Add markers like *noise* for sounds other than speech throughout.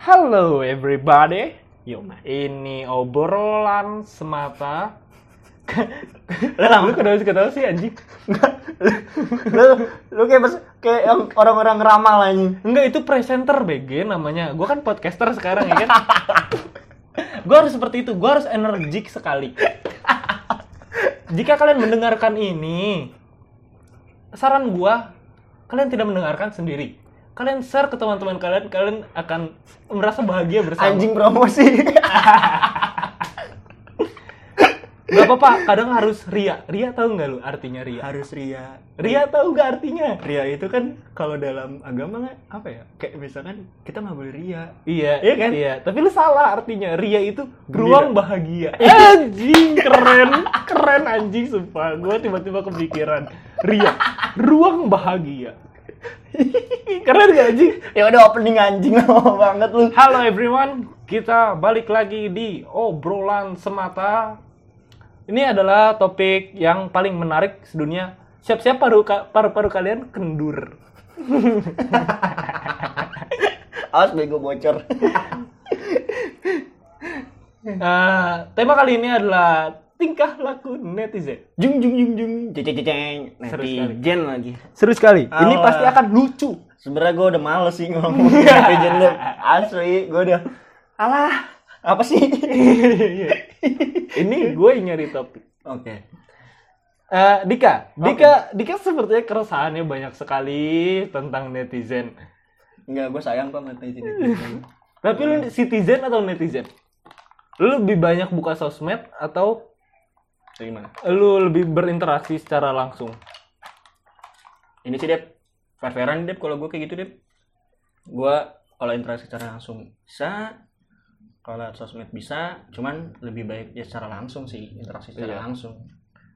Halo everybody. Ini obrolan semata. Lah, Lu kenapa sih ketawa sih anjing? lu lu kayak pers- kayak yang orang-orang ramal anjing. Enggak itu presenter BG namanya. Gua kan podcaster sekarang ya kan. gua harus seperti itu. Gua harus energik sekali. Jika kalian mendengarkan ini, saran gua kalian tidak mendengarkan sendiri. Kalian share ke teman-teman kalian, kalian akan merasa bahagia bersama. Anjing promosi. Gak apa-apa, kadang harus ria. Ria tahu nggak lu artinya ria? Harus ria. Ria tahu nggak artinya? Ria itu kan kalau dalam agama nggak apa ya? Kayak misalkan kita nggak boleh ria. Iya, Iya kan? Iya, tapi lu salah artinya. Ria itu ruang bahagia. *laughs* Anjing, keren. Keren anjing sumpah. Gua tiba-tiba kepikiran. Ria, ruang bahagia. *laughs* keren gak anjing? Ya udah opening anjing *laughs* lama banget lu. Halo everyone, kita balik lagi di obrolan semata. Ini adalah topik yang paling menarik sedunia. Siap-siap paru paru-paru kalian kendur. *laughs* Awas bego bocor. Eh, tema kali ini adalah tingkah laku netizen. Jung jung jung jung. Ceceng. Seru sekali. Netizen lagi. Seru sekali. Ini pasti akan lucu. Sebenarnya gue udah males sih ngomong *laughs* netizen lu. Asli, gue udah. Alah, apa sih? *laughs* ini gue yang nyari topik. Oke. Eh, Dika, Dika, Dika sepertinya keresahannya banyak sekali tentang netizen. Enggak, gue sayang kok sama netizen. netizen. Tapi lu citizen atau netizen? Lu lebih banyak buka sosmed atau Kayak gimana? lu lebih berinteraksi secara langsung? Ini sih Dep, fair-fairan Dep kalau gue kayak gitu Dep. Gue kalau interaksi secara langsung bisa, kalau sosmed bisa, cuman lebih baik ya secara langsung sih, interaksi secara Iya. langsung.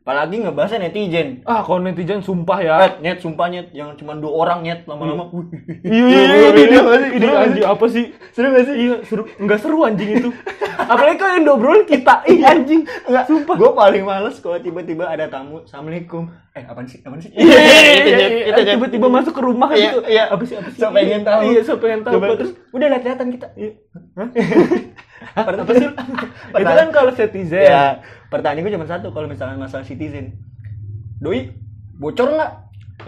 Apalagi ngebahasnya netizen. Ah, kalau netizen sumpah ya. Eh, nyet, sumpah nyet, yang cuma dua orang nyet, lama-lama. wih. Iya, iya, iya, Ini iya, apa sih? Ini Seru anjing apa sih? Seru gak sih? Iya, seru. Enggak seru anjing itu. *laughs* Apalagi kalau yang dobrol kita. Ih, anjing. Enggak, sumpah. Gue paling males kalau tiba-tiba ada tamu, Assalamualaikum. Eh, apaan sih? Apaan sih? Iya, iya, iya, iya. Tiba-tiba masuk ke rumah Iya, gitu. iya. Apa sih, apa sih? So pengen tahu. Iya, so pengen tahu. Terus udah lihat-lihatan kita. Iya. Hah? apa sih? *laughs* itu kan kalau netizen. Ya, pertanyaan gue cuma satu kalau misalnya masalah citizen. Doi, bocor nggak?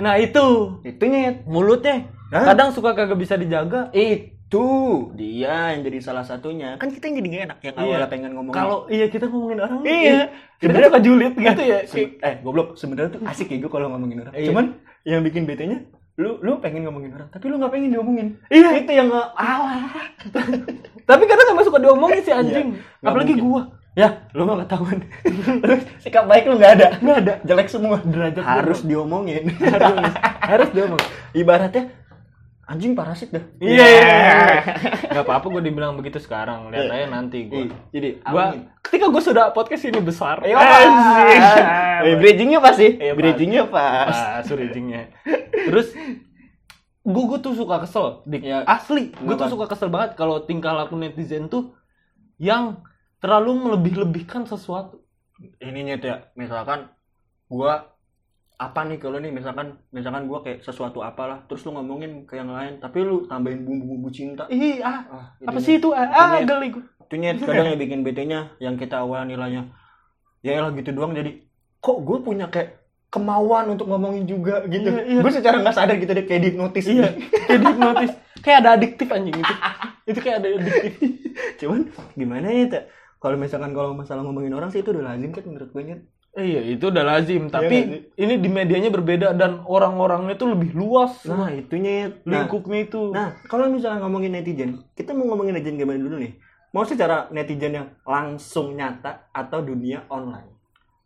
Nah, itu. Itu nyet. Mulutnya. Hah? Kadang suka kagak bisa dijaga. Itu dia yang jadi salah satunya. Kan kita yang jadi gak enak yang Iya. awalnya pengen ngomong. Kalau iya kita ngomongin orang. Iya. Kita suka julid gitu ya. Se- eh goblok sebenarnya tuh asik ya gue kalau ngomongin orang. Iya. Cuman yang bikin bete-nya lu lu pengen ngomongin orang tapi lu nggak pengen diomongin. Iya. Itu yang nggak alah. *laughs* Tapi kadang emang suka diomongin si anjing. Iya, nggak Apalagi mungkin. gua. Ya, lu mah ketahuan. *laughs* lu sikap baik lu nggak ada. Nggak ada. Jelek semua. Derajat harus diomongin. *laughs* harus harus diomong. Ibaratnya anjing parasit dah. Iya. Yeah. Gak apa-apa gue dibilang begitu sekarang. Lihat Iya. aja nanti gue. Jadi Gua ketika gue sudah podcast ini besar. Ayo, Anjing. Eh, bridgingnya pas sih. Iya, pas. bridgingnya pas. Pas bridgingnya. Terus gue gue tuh suka kesel, Dik. Ya. Asli, gue tuh suka kesel banget kalau tingkah laku netizen tuh yang terlalu melebih-lebihkan sesuatu. Ini nyet ya, misalkan gua apa nih kalau nih misalkan misalkan gua kayak sesuatu apalah terus lu ngomongin ke yang lain tapi lu tambahin bumbu-bumbu cinta Ih, ah, ah, apa sih itu? Ah, ah geli gue. itu nyet kadang yang bikin bete-nya yang kita awal nilainya ya elah gitu doang jadi kok gue punya kayak kemauan untuk ngomongin juga gitu Iya, iya. gue secara nggak sadar gitu deh kayak dihipnotis Iya, kayak dihipnotis. Kayak ada adiktif anjing itu. itu kayak ada adiktif. *laughs* cuman gimana ya Tak? Kalau misalkan kalau masalah ngomongin orang sih itu udah lazim kan menurut gue nyet Eh, iya, itu udah lazim. Tapi nggak sih? ini di medianya berbeda dan orang-orangnya tuh lebih luas. nah itu nyet nah, lingkupnya itu. Nah, kalau misalnya ngomongin netizen, kita mau ngomongin netizen gimana dulu nih? Mau secara netizen yang langsung nyata atau dunia online?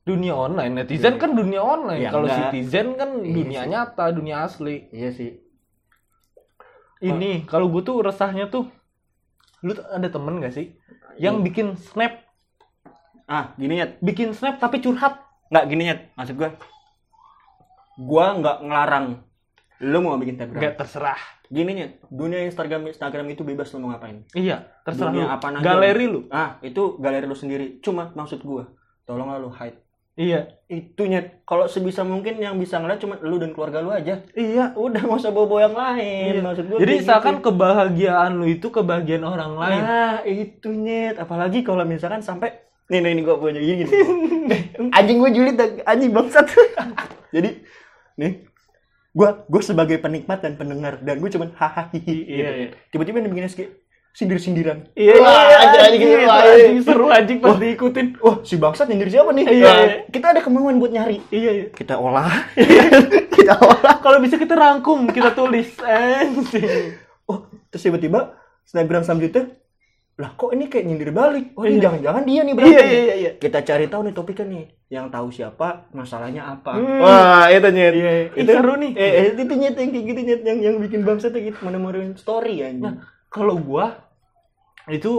dunia online, netizen Iya. kan dunia online. Ya, Kalau citizen kan Iya dunia sih. nyata, dunia asli. Iya sih. Ini kalau gue tuh resahnya tuh lu ada temen gak sih yang Iya. bikin snap, Ah, gini nyet. bikin snap tapi curhat. Nggak gini nyet, maksud gua. Gua nggak ngelarang lu mau bikin Telegram. Gak terserah. Gini nyet, dunia Instagram Instagram itu bebas lu mau ngapain. Iya, terserah Dunia lu. apa. Galeri lu. Ah, itu galeri lu sendiri. Cuma maksud gua, tolonglah lu hide Iya. Itu nyet. Kalau sebisa mungkin yang bisa ngeliat cuma lu dan keluarga lu aja. Iya. Udah nggak usah bawa-bawa yang lain. Iya. Maksud gua Jadi kayak seakan gitu. kebahagiaan lu itu kebahagiaan orang lain. Nah, itu nyet. Apalagi kalau misalkan sampai nih nih, nih gua punya gini. gini. *laughs* Anjing gue julid dan anjing bangsat. *laughs* Jadi nih gua gue sebagai penikmat dan pendengar dan gue cuman hahaha Iya, gitu. iya. Tiba-tiba yang SG sindir-sindiran. Iya, Wah, iya, anjing, anjing, iya, wah, itu anjing iya. seru anjing pas diikutin. Wah, si bangsat nyindir siapa nih? Iya, Nah, iya. Kita ada kemauan buat nyari. Iya, iya. Kita olah. *laughs* kita olah. Kalau bisa kita rangkum, kita tulis. Anjing. Oh, terus tiba-tiba snapgram selanjutnya lah kok ini kayak nyindir balik oh ini Iya. jangan-jangan dia nih Iya, berarti iya, iya, iya. kita cari tahu nih topiknya nih yang tahu siapa masalahnya apa Hmm. wah itu nyet Iya, iya. Itu seru nih. eh, eh, itu nyet yang kayak gitu nyet yang yang bikin bangsa tuh gitu menemuin story ya Nah, kalau gua itu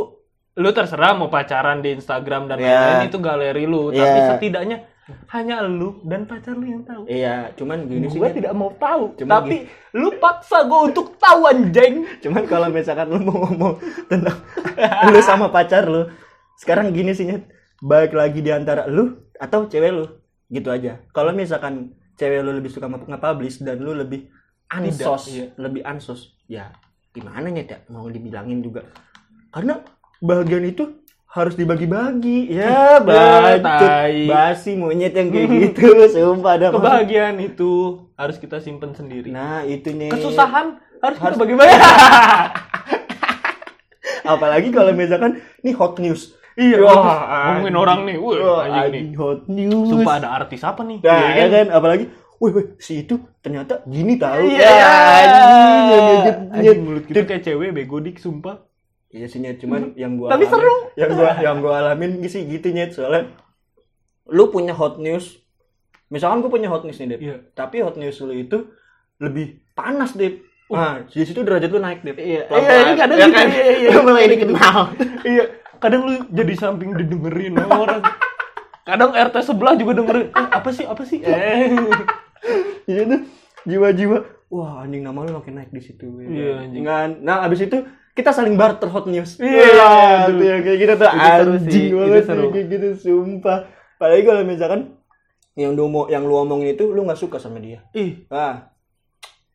lu terserah mau pacaran di Instagram dan Iya. lain-lain itu galeri lu, tapi Iya. setidaknya hanya lu dan pacar lu yang tahu. iya cuman gini sih Nyet. tidak mau tahu, Cuma tapi lu paksa gua untuk tahu anjing. cuman kalau misalkan lu mau ngomong tentang *laughs* lu sama pacar lu sekarang gini sih nyet baik lagi di antara lu atau cewek lu gitu aja kalau misalkan cewek lu lebih suka nge- nge-publish dan lu lebih ansos iya. lebih ansos ya gimana nyet ya mau dibilangin juga karena bagian itu harus dibagi-bagi ya *laughs* bacot basi monyet yang kayak *laughs* gitu sumpah dah Kebahagiaan itu harus kita simpen sendiri. nah itu nyet Kesusahan harus, Harus- kita bagi-bagi. *laughs* apalagi kalau misalkan ini hot news iya, Wah, ngomongin orang nih. Wah, anjing nih. anjing hot news. Sumpah ada artis apa nih? Nah, Iya ya kan? Apalagi, wih, wih, si itu ternyata gini tahu. Iya, Ya, anjing, nyet. mulut kita kayak cewek bego dik sumpah. Iya sih nyet, cuman yang gua Tapi alamin- seru. Yang gua yang gua alamin sih gitu nyet, soalnya lu punya hot news. Misalkan gua punya hot news nih, Dep. Iya. Tapi hot news lu itu lebih panas, Dep. Nah, di situ derajat lu naik, Dep. Iya, iya, ini kadang Ya gitu, kan? iya, iya. Lu *laughs* mulai dikenal. Iya, kadang lu jadi samping didengerin sama orang. Kadang RT sebelah juga dengerin. Eh, apa sih? Apa sih? Eh. *laughs* Iya tuh jiwa-jiwa. Wah anjing nama lu makin naik di situ. ya Iya, kan? anjing. Nah abis itu kita saling barter hot news. Iya, tuh yang kayak gitu tuh Itu sih, anjing itu banget tuh, kayak gitu sumpah. Apalagi kalau misalkan yang lu mau yang lu omongin itu lu nggak suka sama dia. Ih, Ah,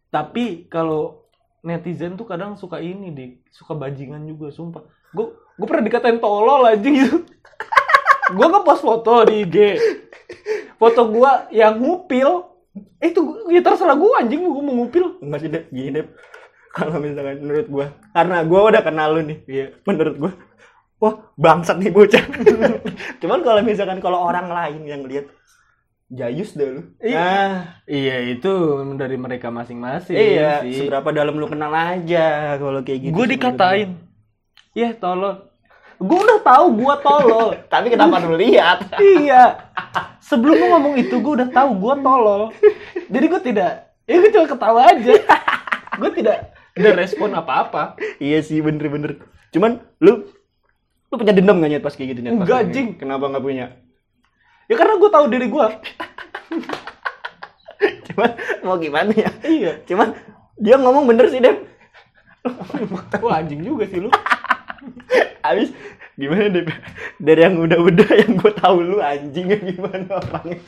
tapi kalau netizen tuh kadang suka ini dik, suka bajingan juga sumpah. Gue gue pernah dikatain tolol anjing *laughs* gitu. gue ngepost foto di IG. Foto gua yang ngupil. Eh, itu ya terserah gua anjing gua mau ngupil. enggak sih deh gini deh. *laughs* Kalau misalkan menurut gua, karena gua udah kenal lu nih. Iya. Menurut gua, wah bangsat nih bocah. *laughs* Cuman kalau misalkan kalau orang lain yang lihat jayus deh lu. Iya. Nah, Iya, itu dari mereka masing-masing Iya, sih. seberapa dalam lu kenal aja kalau kayak gitu. gue dikatain ya tolol gue udah tahu gue tolol. *laughs* Tapi kenapa lu lihat? iya sebelum lu ngomong itu gue udah tahu gue tolol jadi gue tidak ya gue cuma ketawa aja gue tidak tidak respon apa-apa iya sih bener-bener. Cuman lu lu punya dendam gak nyet pas kayak gitu nyet? Enggak, Jing. Kenapa nggak punya? ya karena gue tahu diri gue *laughs* Cuman mau gimana ya? iya Cuman dia ngomong bener sih Dep. *laughs* Wah anjing juga sih lu *laughs* Abis gimana Dep? Dari yang udah-udah yang gue tahu lu anjingnya gimana orangnya.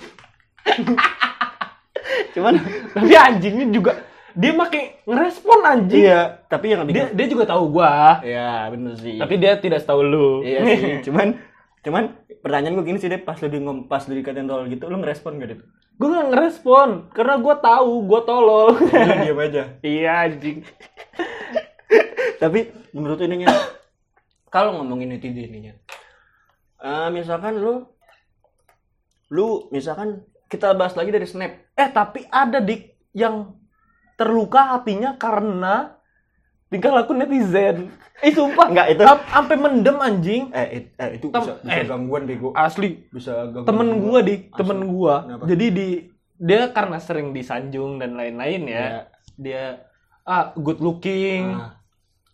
Cuman tapi anjingnya juga dia makin ngerespon anjing. Iya, tapi yang dia dia juga tahu gua. Iya, bener sih. tapi dia tidak tahu lu. Iya sih, cuman cuman pertanyaan gue gini sih deh pas lu di pas lu dikatain tolol gitu lu ngerespon gak deh? gue gak ngerespon karena gue tahu gue tolol. Lu diam aja. *laughs* iya anjing. Tapi menurut ini kalau ngomongin netizen ini eh misalkan lu lu misalkan kita bahas lagi dari snap. Eh tapi ada dik yang terluka hatinya karena tingkah laku netizen. Eh sumpah Enggak, itu- Am- sampai mendem anjing. eh, it- eh itu Tem- bisa, bisa eh. gangguan bego Asli bisa gangguan temen gua dik, Asli. temen gua. Kenapa? Jadi di dia karena sering disanjung dan lain-lain ya. Iya. Dia ah good looking. Ah,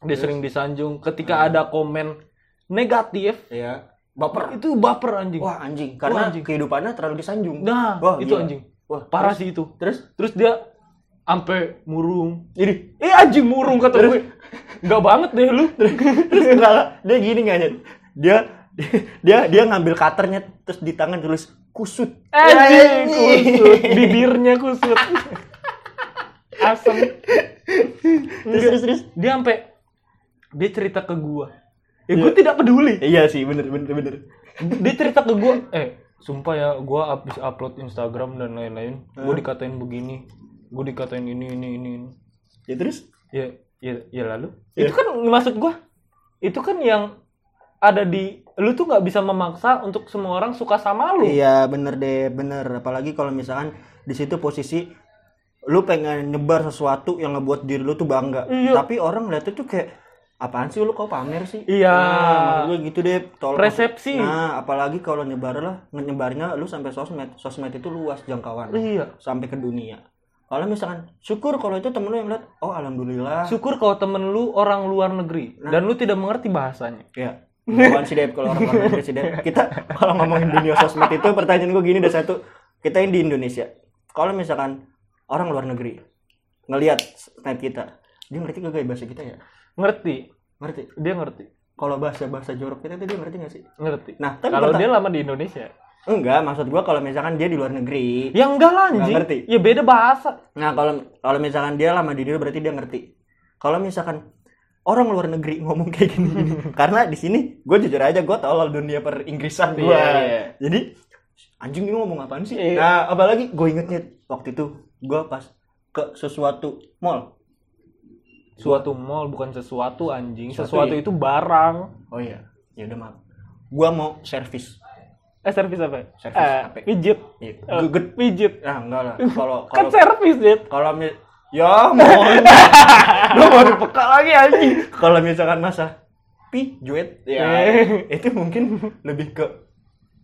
dia sering disanjung. Ketika ada komen negatif iya baper itu baper anjing. wah anjing karena anjing. kehidupannya terlalu disanjung Nah, Wah, itu gila. anjing. wah Parah terus- sih itu. terus Terus dia sampai murung. jadi Eh anjing murung kata gue. Enggak banget deh lu. terus enggak dia gini nggak Nyet? dia dia dia ngambil cutternya terus di tangan tulis kusut. Anjing, kusut. Bibirnya kusut. Asem. Terus terus terus. Dia sampai dia cerita ke gua. Ya gua tidak peduli. Iya sih, bener bener bener. Dia cerita ke gua, eh, sumpah ya gua habis upload Instagram dan lain-lain, gua dikatain begini. Gua dikatain ini ini ini. ini. Ya terus? Ya, ya, ya lalu. Ya. Itu kan maksud gua. Itu kan yang ada di lu tuh nggak bisa memaksa untuk semua orang suka sama lu. Iya bener deh bener apalagi kalau misalkan di situ posisi lu pengen nyebar sesuatu yang ngebuat diri lu tuh bangga Iya. tapi orang lihat itu kayak apaan sih lu kok pamer sih Iya. nah, gue gitu deh tolong Persepsi. nah apalagi kalau nyebar lah nyebarnya lu sampai sosmed sosmed itu luas jangkauan Iya. sampai ke dunia kalau misalkan syukur kalau itu temen lu yang lihat oh alhamdulillah Syukur kalau temen lu orang luar negeri Nah. dan lu tidak mengerti bahasanya. Ya, bukan sih Dep kalau orang luar negeri Dep. Kita kalau ngomongin dunia sosmed itu pertanyaan gue gini ada satu. Kita yang di Indonesia. Kalau misalkan orang luar negeri ngelihat snap kita, dia ngerti gak bahasa kita ya? Ngerti. Ngerti. Dia ngerti. Kalau bahasa-bahasa jorok kita tuh dia ngerti gak sih? Ngerti. Nah, tapi Kalau dia lama di Indonesia. Enggak, maksud gua kalau misalkan dia di luar negeri. Ya enggak lah anjing. Ngerti. Ya beda bahasa. Nah, kalau kalau misalkan dia lama di dunia berarti dia ngerti. Kalau misalkan orang luar negeri ngomong kayak gini, *laughs* karena di sini gue jujur aja gue tolol dunia per Inggrisan gue. Iya, iya. Jadi anjing ini ngomong apaan sih? Iya. Nah, apalagi gue ingetnya waktu itu gue pas ke sesuatu mall. Suatu mall bukan sesuatu anjing. Suatu Sesuatu ya. itu barang. Oh iya, ya udah maaf. Gue mau servis. Eh servis apa? Servis eh, HP. Pijit. Geget. Pijit. Nah, enggak lah. *laughs* Kalau Kan servis, Jet. kalau ya mohon. *laughs* Lu baru peka lagi anjing. Kalau misalkan masa pi juet ya Eh. itu mungkin lebih ke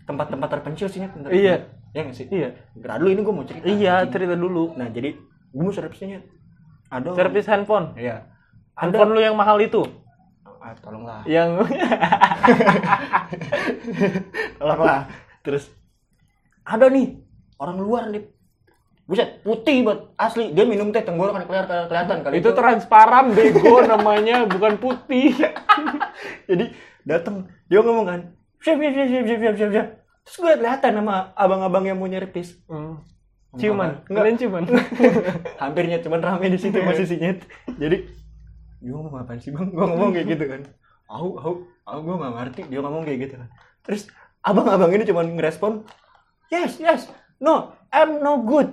tempat-tempat terpencil sih menurut Iya. Ya nggak sih? Iya. Ntar dulu ini gue mau cerita. Iya, anjing. cerita dulu. Nah, jadi gue mau servisnya ada Servis handphone. Iya. Handphone lu yang mahal itu. Ah, tolonglah. Yang *laughs* Tolonglah. Terus ada nih orang luar nih. Buset, putih banget. Asli, dia minum teh tenggorokan kelihatan kelihatan kali itu transparan bego *laughs* namanya, bukan putih. *laughs* Jadi datang dia ngomong kan, siap siap siap siap siap siap siap. Terus gue kelihatan sama abang-abang yang mau nyerpis. Hmm. Ciuman, kalian ciuman. Hampirnya cuman rame di situ masih sinyet. Jadi dia ngomong apaan sih bang? Gue ngomong kayak gitu kan. Aku, aku, aku gue gak ngerti. Dia ngomong kayak gitu kan. Terus abang-abang ini cuman ngerespon, yes, yes, no, I'm no good.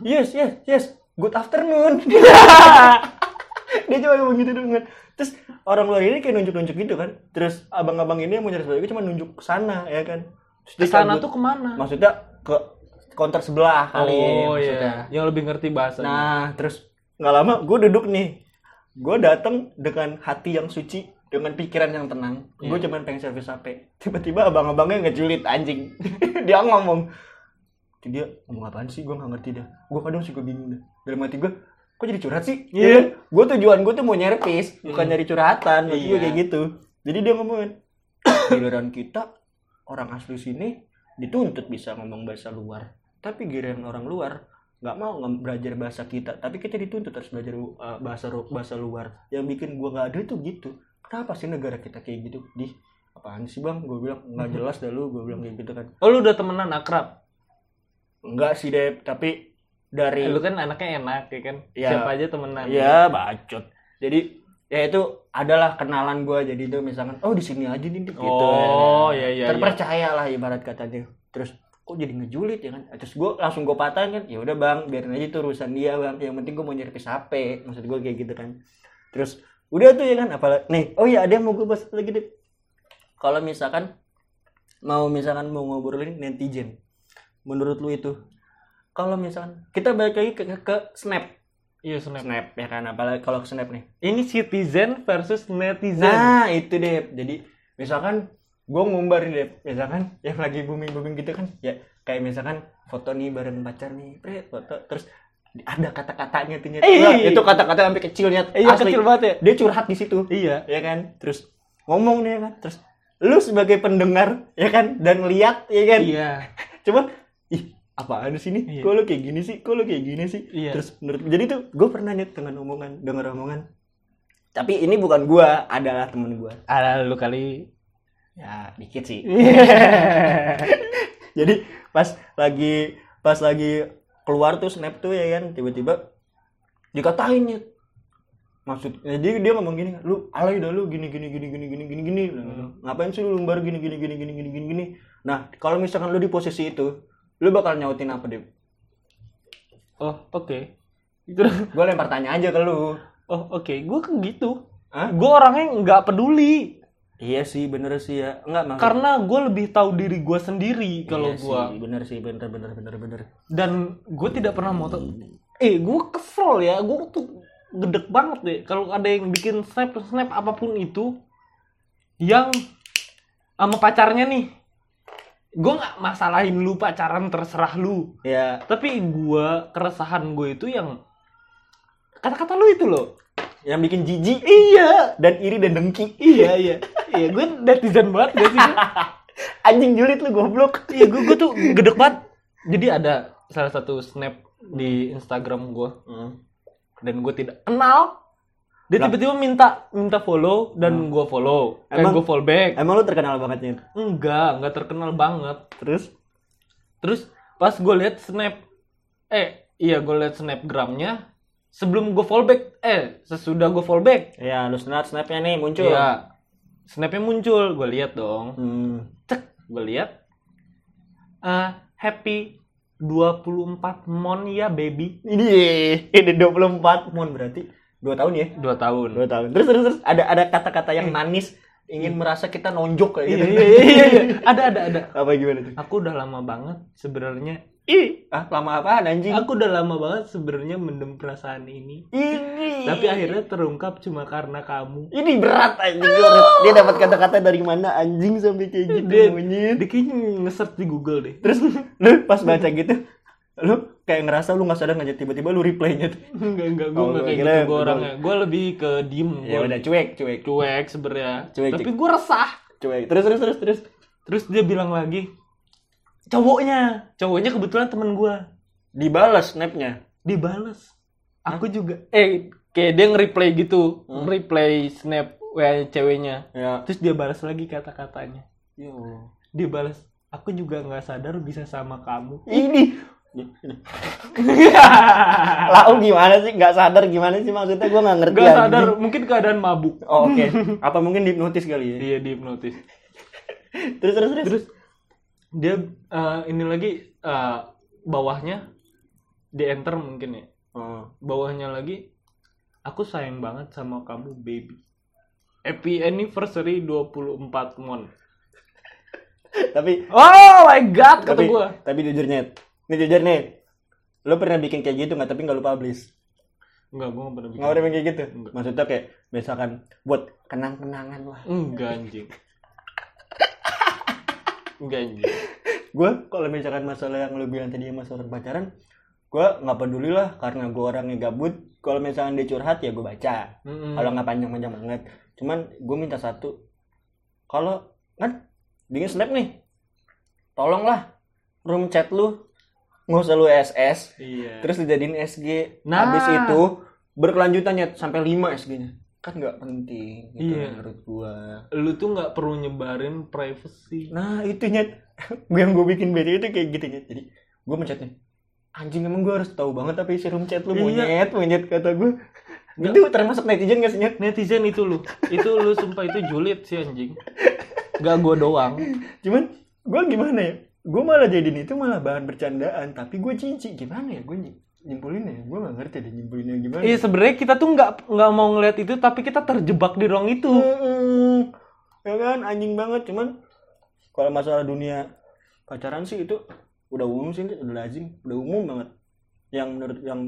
Yes, yes, yes, good afternoon. *laughs* dia cuma ngomong gitu doang kan. Terus orang luar ini kayak nunjuk-nunjuk gitu kan. Terus abang-abang ini yang mau nyerespon juga cuma nunjuk ke sana ya kan. Terus Ke sana tuh ke mana? maksudnya ke counter sebelah kali Oh maksudnya. iya, yang lebih ngerti bahasa. Nah, terus nggak lama gue duduk nih. Gue datang dengan hati yang suci, dengan pikiran yang tenang. Gue Iya. cuman pengen servis HP. Tiba-tiba abang-abangnya ngejulit anjing. *laughs* dia ngomong. Itu dia ngomong apaan sih? Gue nggak ngerti dah. Gue kadang suka bingung dah. Dalam hati gue, kok jadi curhat sih? Iya. Gue tujuan gue tuh mau nyervis, bukan Hmm. nyari curhatan. Maksud gue Iya. kayak gitu. Jadi dia ngomongin, *coughs* giliran kita orang asli sini dituntut bisa ngomong bahasa luar. Tapi giliran orang luar nggak mau belajar bahasa kita. Tapi kita dituntut harus belajar uh, bahasa bahasa luar. Yang bikin gua nggak ada itu gitu. Kenapa sih negara kita kayak gitu? Di apaan sih bang? Gue bilang nggak *laughs* jelas dah lu gue bilang kayak gitu kan. Oh lu udah temenan akrab? enggak sih deh tapi dari Eh, lu kan anaknya enak ya kan? Iya. Siapa aja temenan. ya bacot. Jadi ya itu adalah kenalan gua. Jadi itu misalkan oh di sini aja nih gitu. Oh, iya, iya, terpercaya lah ibarat katanya terus kok jadi ngejulit ya kan? Terus gua langsung gua patahin kan ya udah bang biarin aja itu urusan dia bang. Yang penting gua mau nyerpis HP maksud gua kayak gitu kan. Terus udah tuh ya kan apalagi nih oh iya ada yang mau gua bahas lagi deh kalau misalkan mau misalkan mau ngobrolin netizen menurut lu itu kalau misalkan kita balik lagi ke, ke, ke snap. Iya, snap. snap ya kan? Apalagi kalau ke snap nih. Ini citizen versus netizen. Nah itu deh. Jadi misalkan gue ngumbar nih deh. Misalkan yang lagi booming booming gitu kan. Ya kayak misalkan foto nih bareng pacar nih. Pret, foto terus ada kata-katanya tuh itu kata-kata sampai kecilnya Iya, kecil banget ya. Dia curhat di situ. Iya. Ya kan. Terus ngomong nih ya kan. Terus lu sebagai pendengar ya kan dan lihat ya kan. Iya. *laughs* Coba ih apaan sih ini? Iya. Kok lu kayak gini sih? Kok lu kayak gini sih? Iya. Terus menurut jadi tuh gue pernah nyet dengan omongan, denger omongan. Tapi ini bukan gua, adalah temen gua. Ada lu kali. Ya, dikit sih. jadi pas lagi pas lagi keluar tuh snap tuh ya kan tiba-tiba dikatain ya maksud jadi dia ngomong gini lu alay dah lu gini gini gini gini gini gini gini ngapain sih lu baru gini gini gini gini gini gini gini nah kalau misalkan lu di posisi itu lu bakal nyautin apa deh oh oke itu gue lempar tanya aja ke lu oh oke gue kan gitu Hah? gue orangnya nggak peduli iya sih bener sih ya. Enggak maksud karena gue lebih tahu diri gue sendiri kalau Iya gue sih, bener sih bener bener bener bener. Dan gue tidak pernah mau tahu eh gue kesel ya gue tuh gedek banget deh. Kalau ada yang bikin snap snap apa pun itu yang sama pacarnya nih. Gue nggak masalahin lu pacaran terserah lu. Ya tapi gue keresahan gue itu yang kata-kata lu itu loh yang bikin jijik. Iya. Dan iri dan dengki. Iya iya. Iya gue netizen banget gak sih *laughs* anjing julid lu goblok. Iya gue gue tuh gedek banget. Jadi ada salah satu snap di Instagram gue dan gue tidak kenal. Dia tiba-tiba minta minta follow dan gue follow. Eh Emang- gue follow back. emang lu terkenal banget Nyet? enggak enggak terkenal banget. Terus? Terus pas gue lihat snap eh iya gue lihat snapgramnya sebelum gue follow back eh sesudah gue follow back ya lu snap snapnya nih muncul. Iya. Snapnya muncul gue lihat dong. Hmm. cek gue lihat. Eh happy 24 mon ya baby. Ini ini 24 mon berarti. Dua tahun ya? Dua tahun. Dua tahun. Terus terus terus ada ada kata-kata yang manis ingin merasa kita nonjok kayak iya, gitu. Iya, iya, iya. *laughs* ada ada ada. Apa gimana tuh? Aku udah lama banget sebenarnya ih ah lama apaan anjing? Aku udah lama banget sebenarnya mendem perasaan ini. Ini. Tapi akhirnya terungkap cuma karena kamu. Ini berat anjing. Dia, dia dapat kata-kata dari mana anjing sampai kayak gitu Dia- monyet? dia kayaknya nge-search di Google deh. Terus *laughs* lu pas baca gitu lu kayak ngerasa lu nggak sadar nggak tiba-tiba lu replaynya tuh. *laughs* Enggak enggak gue Oh, enggak kayak gitu gue orangnya gue lebih ke diem ya udah cuek cuek. cuek sebenarnya. Cuek, tapi gue resah. Cuek. Terus terus terus terus. Terus dia bilang lagi cowoknya. cowoknya kebetulan temen gue dibalas snapnya. Dibales. Aku juga. Eh kayak dia nge-replay gitu. Hmm. nge-replay snap WA ceweknya. Ya. Terus dia balas lagi kata-katanya. Ya Allah. dia balas aku juga nggak sadar bisa sama kamu. Ini *laughs* lau gimana sih? Nggak sadar gimana sih maksudnya? Gue nggak ngerti anjing. sadar mungkin keadaan mabuk. Oh, oke. Apa mungkin dihipnotis kali ya? Dia dihipnotis. *laughs* Terus terus terus, terus dia eh, ini lagi eh, bawahnya di enter mungkin ya. Oh. bawahnya lagi aku sayang banget sama kamu baby. Happy anniversary 24 mon. *laughs* Tapi oh my god kata tapi gua. tapi jujur ini jujur nih. Lo pernah bikin kayak gitu nggak? Tapi nggak lo publish enggak gua nggak pernah bikin. Nggak pernah bikin kayak gitu? Enggak. maksudnya kayak misalkan buat kenang-kenangan lah. Enggak anjing. Enggak anjing. Gue kalau misalkan masalah yang lo bilang tadi masalah pacaran gue nggak peduli lah karena gue orangnya gabut. Kalau misalkan dia curhat ya gue baca. Mm-mm. kalau nggak panjang-panjang banget. Cuman gue minta satu. Kalau kan bikin snap nih. Tolonglah room chat lu nggak usah lu SS iya. Terus dijadiin SG Nah. habis itu berkelanjutannya sampai 5 SG-nya kan nggak penting gitu Iya. menurut gua. Lu tuh nggak perlu nyebarin privacy. Nah itu nyet. *laughs* Yang gue bikin beda itu kayak gitu nyet. Jadi gue mencetnya anjing emang gue harus tahu banget apa isi room chat lu Iya. monyet monyet kata gue itu termasuk netizen gak sih nyet? Netizen itu lu. Itu lu sumpah itu julid sih anjing. Gak gua doang. Cuman gue gimana ya gue malah jadiin itu malah bahan bercandaan tapi gue cici gimana ya gue nyimpulinnya ya? Gue gak ngerti deh nyimpulinnya gimana. Iya sebenarnya kita tuh nggak nggak mau ngeliat itu tapi kita terjebak di ruang itu. Mm-mm. ya kan? Anjing banget. Cuman kalau masalah dunia pacaran sih itu udah umum sih udah lazim. Udah umum banget. Yang menurut yang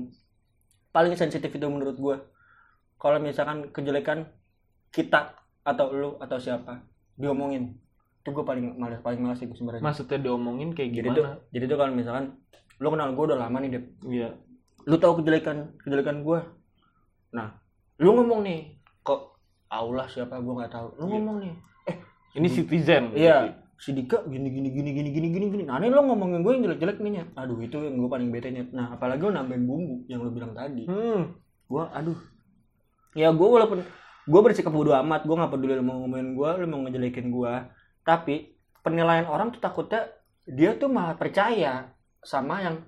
paling sensitif itu menurut gue kalau misalkan kejelekan kita atau lu atau siapa diomongin itu gue paling malas paling malas sih sebenarnya Maksudnya diomongin kayak jadi tuh gimana? jadi tuh kalau misalkan lu kenal gue udah lama nih Dep Iya. lu tahu kejelekan kejelekan gue nah lu ngomong nih kok Allah siapa gue nggak tahu lu Iya. ngomong nih Ini citizen. iya si Dika gini gini gini gini gini gini gini nah ini lo ngomongin gue yang jelek jelek nih Nyet. aduh itu yang gue paling bete Nyet. nah apalagi lo nambahin bumbu yang lo bilang tadi Hmm. gue aduh ya gue walaupun gue bersikap bodo amat gue nggak peduli lo mau ngomongin gue lo mau ngejelekin gue tapi penilaian orang tuh takutnya dia tuh malah percaya sama yang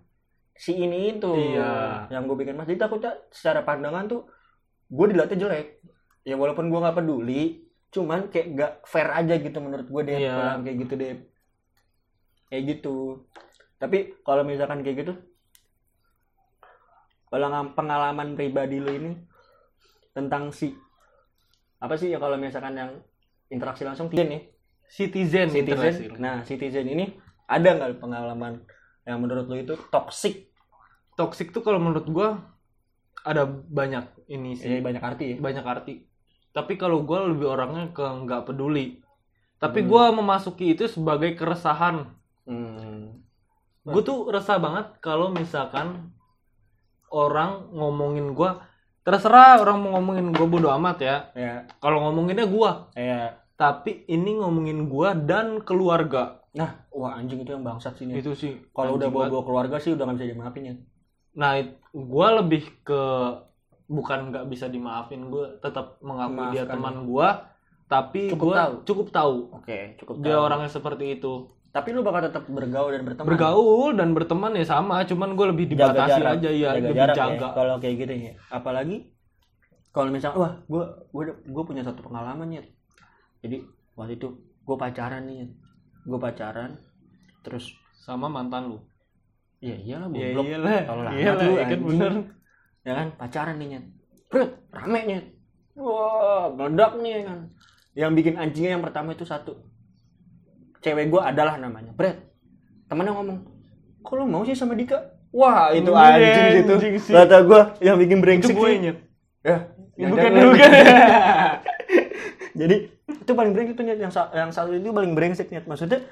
si ini itu Iya. yang gue bikin mas. Jadi takutnya secara pandangan tuh gue dilihatnya jelek. Ya walaupun gue nggak peduli cuman kayak gak fair aja gitu menurut gue deh Iya. kayak gitu deh. Kayak gitu. Tapi kalau misalkan kayak gitu kalau pengalaman pribadi lo ini tentang si apa sih ya kalau misalkan yang interaksi langsung dia nih Citizen, citizen nah citizen ini ada nggak pengalaman yang menurut lo itu toxic? Toxic tuh kalau menurut gua ada banyak ini sih. Ya banyak arti ya. Banyak arti. Tapi kalau gua lebih orangnya ke nggak peduli. Tapi Hmm. gua memasuki itu sebagai keresahan. Hmm. gue tuh resah banget kalau misalkan orang ngomongin gua. Terserah orang mau ngomongin gua bodo amat ya. Ya kalau ngomonginnya gua. Ya tapi ini ngomongin gua dan keluarga. Nah wah anjing itu yang bangsat sih itu sih kalau udah bawa bawa keluarga sih udah nggak bisa dimaafin ya. Nah gua lebih ke bukan nggak bisa dimaafin gua tetap mengakui dia teman gua tapi Cukup gua tahu. cukup tahu. Oke cukup dia tahu. orangnya seperti itu. Tapi lu bakal tetap bergaul dan berteman? Bergaul dan berteman ya sama cuman gue lebih jaga dibatasi jarak. aja ya jaga lebih jarak jaga. ya kalau kayak gitu ya. Apalagi kalau misalnya wah gue gue gue punya satu pengalaman ya jadi waktu itu gue pacaran nih gue pacaran terus sama mantan lu? Ya iyalah ya goblok. iyalah Kalau lama iyalah ya kan bener. Ya kan pacaran nih nyet. Brut, rame nyet. Wah meledak nih ya kan. Yang bikin anjingnya yang pertama itu satu. Cewek gue adalah namanya. Brett temennya ngomong kok lu mau sih sama Dika? Wah itu Iya, anjing anjing sih. kata gue yang bikin itu brengsek gue sih. Nyet. Ya bukan jangan. bukan *laughs* jadi itu paling brengsek tuh nyet. Yang, yang satu itu paling brengsek nyet. Maksudnya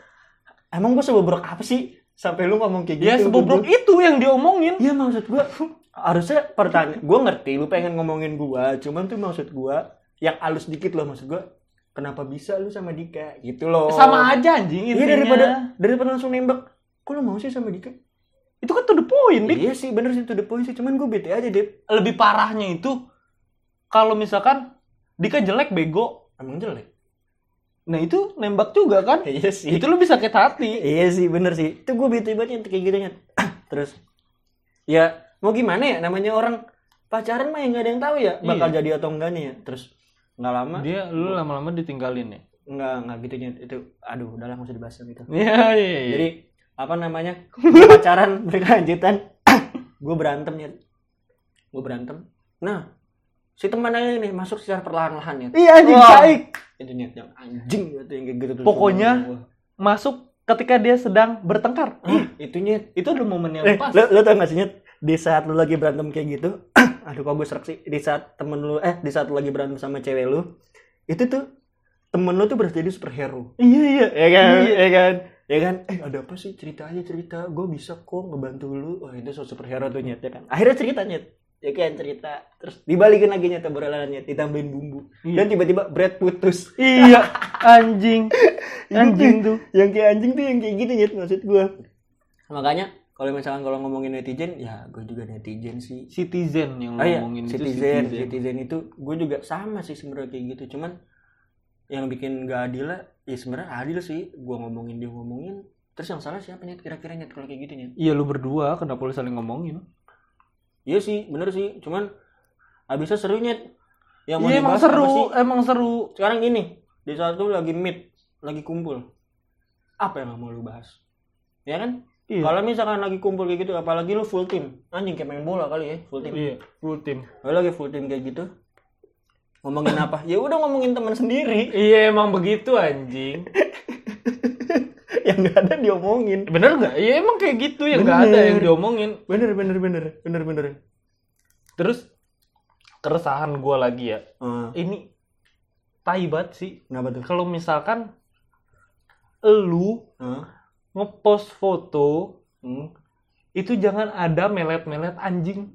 emang gue sebobrok apa sih sampai lu ngomong kayak gitu? ya sebobrok itu yang diomongin. Iya maksud gua harusnya pertanyaan gua ngerti lu pengen ngomongin gua cuman tuh maksud gua yang halus dikit loh maksud gua kenapa bisa lu sama Dika? Gitu loh. Sama aja anjing iya intinya. daripada daripada langsung nembak kok lu mau sih sama Dika? Itu kan to the point Dik. iya sih bener sih to the point sih cuman gua bete aja deh lebih parahnya itu kalau misalkan Dika jelek bego emang jelek nah itu nembak juga kan *laughs* iya sih itu lu bisa sakit hati iya sih bener sih itu gua bete banget Nyet, kayak gitu Nyet. *clears throat* terus ya mau gimana ya namanya orang pacaran mah ya nggak ada yang tahu ya bakal Iya. jadi atau enggaknya ya terus nggak lama dia lu lama-lama ditinggalin ya nggak nggak gitu Nyet. itu aduh udah lah nggak usah dibahas yang itu *laughs* iya iya iya Jadi apa namanya? Pacaran *laughs* berkelanjutan. *clears throat* gue berantem ya. Gue berantem. Nah, si temannya ini masuk secara perlahan-lahan ya. iya anjing Wah. baik Itu niat yang anjing gitu yang kayak gitu tuh. Pokoknya, masuk ketika dia sedang bertengkar Ih, itu nyet. itu udah momen yang Eh, pas lo, lo tau gak sih nyet? Di saat lu lagi berantem kayak gitu, *clears throat* aduh kok gue serak sih. Di saat temen lu, eh di saat lu lagi berantem sama cewek lu, itu tuh temen lu tuh berarti jadi superhero. iya iya ya kan Iya. ya kan ya kan eh ada apa sih cerita aja cerita gue bisa kok ngebantu lu wah itu so superhero tuh nyet ya kan akhirnya cerita nyet ya kan cerita. Terus dibalikin lagi nyet obrolan nyet ditambahin bumbu. Iya. dan tiba-tiba bread putus. Iya anjing. *laughs* Anjing tuh. yang kayak anjing tuh yang kayak gitu nyet maksud gue makanya kalau misalkan kalau ngomongin netizen ya gue juga netizen sih. Citizen yang Ah, iya, ngomongin itu citizen, citizen. itu gue juga sama sih sebenarnya kayak gitu. Cuman yang bikin gak adil lah, ya sebenarnya adil sih. Gue ngomongin dia ngomongin, terus yang salah siapa nyet? Kira-kira nyet kalau kayak gitu nyet? iya lu berdua kenapa lu saling ngomongin Iya sih, bener sih. Cuman abisnya seru nyet. Yang mau iya emang seru sih? emang seru Sekarang gini, di saat lu lagi meet, lagi kumpul, apa yang mau lu bahas? Ya kan? iya Kalau misalkan lagi kumpul kayak gitu, apalagi lu full team, anjing kayak main bola kali ya, full team. iya full team Lu lagi full team kayak gitu, ngomongin apa? Ya udah ngomongin teman sendiri. iya emang begitu anjing *laughs* yang *laughs* nggak ada diomongin. Bener nggak? Iya emang kayak gitu yang nggak ada yang diomongin. Bener bener bener. Bener bener. Terus keresahan gua lagi ya. Ah, ini tai banget sih. Kenapa tuh? Kalau misalkan lu Ah, ngepost foto hmm. itu jangan ada melet-melet anjing.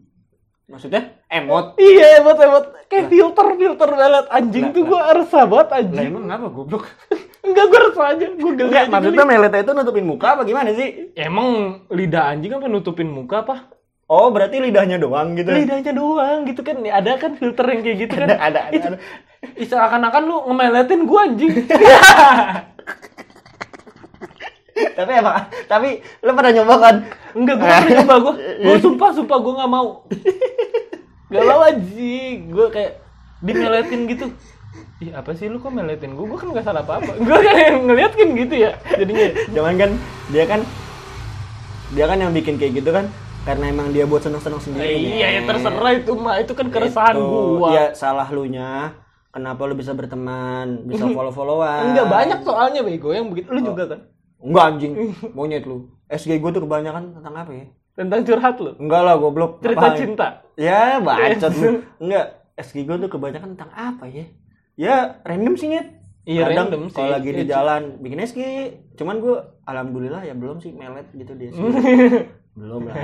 Maksudnya? Emot. Iya emot emot. Kayak filter filter melet anjing Lah, tuh gua resah banget anjing. emang ngapa goblok *laughs* enggak gua resah aja gua geli Enggak, aja maksudnya geli. meleta itu nutupin muka apa gimana sih emang lidah anjing apa nutupin muka apa oh berarti lidahnya doang gitu lidahnya doang gitu kan Ya, ada kan filter yang kayak gitu kan ada ada ada, Itu- ada. Ih, *laughs* seakan-akan lu ngemeletin gua anjing *laughs* tapi emang tapi lu pernah nyoba kan Enggak, gue pernah nyoba gue. Gue *laughs* sumpah, sumpah gue nggak mau. Gak mau aja. Gue kayak dimeletin gitu. Ih apa sih lu kok meletin gue? Gue kan gak salah apa-apa. Gue kan yang ngeliat kan gitu ya. Jadinya. cuman kan dia kan dia kan yang bikin kayak gitu kan karena emang dia buat seneng-seneng sendiri iya ya terserah itu mah. Itu kan keresahan Itu, gue. ya salah lu nya kenapa lu bisa berteman bisa follow followan Enggak banyak soalnya bego yang begitu. Lu juga kan? enggak anjing monyet lu SG gue tuh kebanyakan tentang apa ya Tentang curhat lu. enggak lah goblok Cerita Apaan? cinta. ya bacot lu *laughs* enggak SG gue tuh kebanyakan tentang apa ya ya random sih nyet Iya, Kadang random sih. kalau lagi di Iya, jalan bikin SG cuman gue alhamdulillah ya belum sih melet gitu dia *laughs* sih belum lah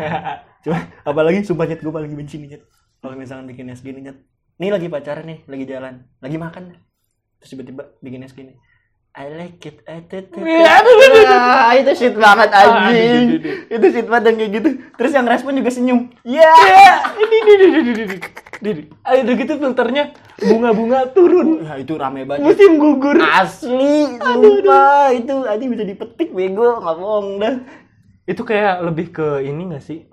cuma apalagi sumpah nyet gue paling benci nih nyet kalau misalkan bikin SG nih nyet nih lagi pacaran nih lagi jalan lagi makan terus tiba-tiba bikin SG nih I like it, I did it. Iya, aduh, aduh, aduh. Ah, itu shit banget Ah, anjing. itu shit banget yang kayak gitu. Terus yang respon juga senyum. Iya. Ini, Ayo udah gitu filternya bunga-bunga turun. Ya itu rame banget. Musim gugur. Asli, sumpah itu anjing bisa dipetik bego, nggak bohong dah. Itu kayak lebih ke ini gak sih?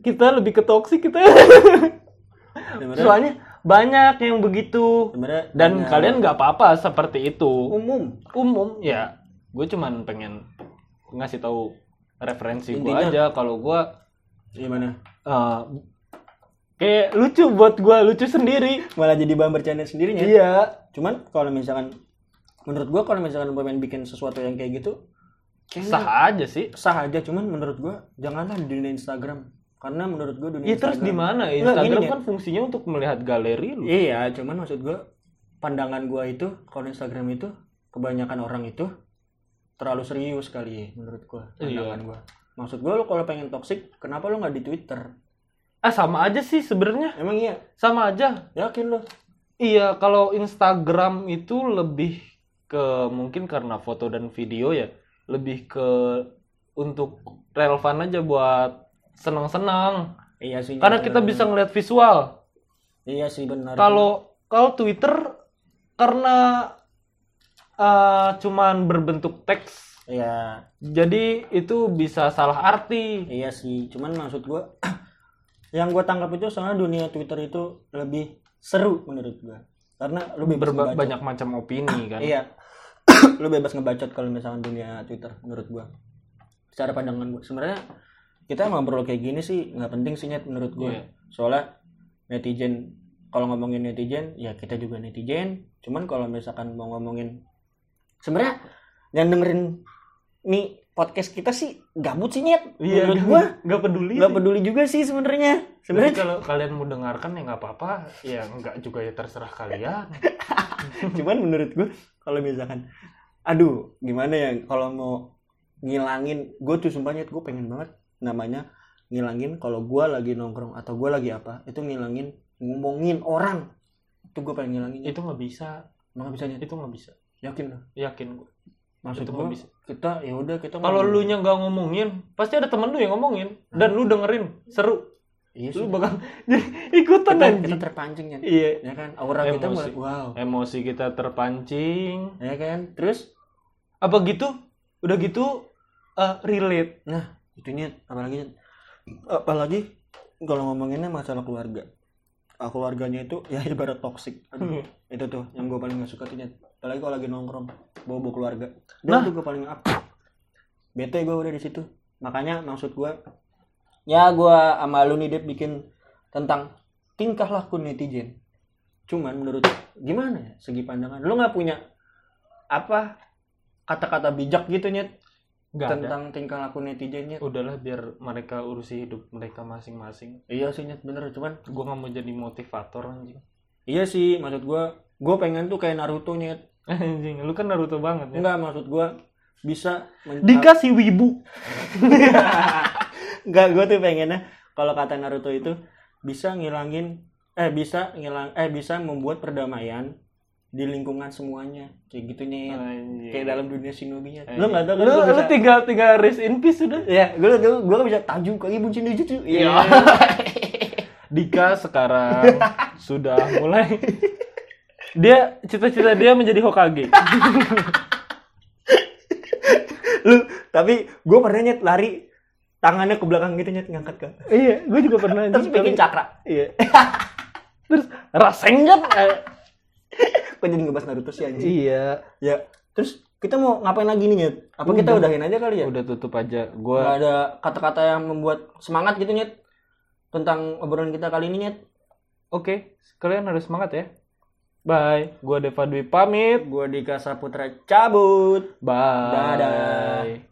Kita lebih ke toksik kita. Sebenarnya, Soalnya banyak yang begitu. sebenarnya Dan banyak kalian nggak apa-apa seperti itu. umum. Umum ya. Gue cuman pengen ngasih tahu referensi gue aja kalau gue Gimana? eh, kayak lucu buat gue lucu sendiri. Malah jadi bahan bercanda sendirinya. Iya. Cuman kalau misalkan menurut gua kalau misalkan pengen bikin sesuatu yang kayak gitu kayaknya Sah aja sih. sah aja cuman menurut gua janganlah di dunia Instagram karena menurut gua dunia Iya terus di mana? Instagram gini, kan fungsinya untuk melihat galeri lu. Iya, cuman maksud gua pandangan gua itu kalau Instagram itu kebanyakan orang itu terlalu serius kali ya menurut gua pandangan gua. Maksud gua lu kalau pengen toxic, kenapa lu nggak di Twitter? Ah sama aja sih sebenarnya. Emang iya? Sama aja. Yakin lu? Iya, kalau Instagram itu lebih ke mungkin karena foto dan video ya, lebih ke untuk relevan aja buat senang-senang. Iya sih. Karena kita bisa ngeliat visual. Iya sih benar. Kalau kalau Twitter karena eh, cuman berbentuk teks, Iya, jadi itu bisa salah arti. iya sih. Cuman maksud gua *clears throat* yang gua tangkap itu soalnya dunia Twitter itu lebih seru menurut gua. Karena lu bebas Berba- ngebacot. banyak macam opini *clears throat* kan. Iya. *clears throat* lu bebas ngebacot kalau misalkan dunia Twitter menurut gua. Secara pandangan gua. Sebenarnya kita ngobrol kayak gini sih nggak penting sih Nyet, menurut gua. Iya. Soalnya netizen kalau ngomongin netizen ya kita juga netizen. Cuman kalau misalkan mau ngomongin sebenarnya yang dengerin nih podcast kita sih gabut sih Nyet. Iya, menurut gua nggak peduli. nggak peduli juga sih sebenarnya. Sebenarnya kalau kalian mau dengarkan ya nggak apa-apa, ya nggak juga ya terserah kalian. *laughs* cuman menurut gue kalau misalkan aduh gimana ya kalau mau ngilangin gue tuh sumpahnya gue pengen banget namanya ngilangin kalau gue lagi nongkrong atau gue lagi apa itu ngilangin ngomongin orang itu gue pengen ngilangin itu nggak bisa, emang bisa nyet itu nggak bisa. yakin Yakin gue. Maksud Itu bisa. kita ya udah kita Kalau lu nya nggak ngomongin, pasti ada temen lu yang ngomongin dan lu dengerin seru. iya Lu bakal *laughs* jadi ikutan kita, anjing. kita terpancing ya Iya. ya kan aura kita Emosi. mulai wow Emosi kita terpancing. ya kan terus Apa gitu? Udah gitu eh, relate. Nah, itunya apalagi apalagi kalau ngomonginnya masalah keluarga. Ah, keluarganya itu *laughs* ya ibarat toksik. Aduh, *laughs* itu tuh yang gue paling gak suka tuh. Apalagi kalau lagi nongkrong bawa bawa keluarga. Dan Nah. itu gue paling up. Bete gue udah di situ. Makanya maksud gue ya gue sama lu nih Dep bikin tentang tingkah laku netizen. Cuman menurut gimana ya segi pandangan lu nggak punya apa kata-kata bijak gitu nyet ada. tentang tingkah laku netizennya Udahlah biar mereka urusi hidup mereka masing-masing. iya sih nyet bener cuman Gua nggak mau jadi motivator anjing. iya sih maksud gua gua pengen tuh kayak Naruto nyet Anjing, lu kan Naruto banget ya. enggak maksud gua bisa Dikasih wibu. *laughs* enggak gua tuh pengennya kalau kata Naruto itu bisa ngilangin eh bisa ngilang eh bisa membuat perdamaian di lingkungan semuanya kayak gitu Anjing. kayak dalam dunia shinobi Anjing. lu nggak tahu kan lu, lu bisa tinggal tinggal rest in peace sudah. ya gua gua gua bisa taju kaki buncin jujutsu iya Dika sekarang *laughs* sudah mulai dia cita-cita dia menjadi Hokage. lu Tapi gue pernah nyet lari tangannya ke belakang gitu nyet ngangkat ke. Iya, gue juga pernah. Terus bikin cakra. Iya. Terus raseng kan? *laughs* Eh, Kok jadi ngebahas Naruto sih anjing? iya. Ya. Terus kita mau ngapain lagi nih nyet? Apa kita Udah. udahin aja kali ya? Udah tutup aja. Gak Gua ada kata-kata yang membuat semangat gitu nyet tentang obrolan kita kali ini nyet. oke. Kalian harus semangat ya. Bye. Gua Deva Dwi pamit. Gue Dika Saputra cabut. Bye. Dadah.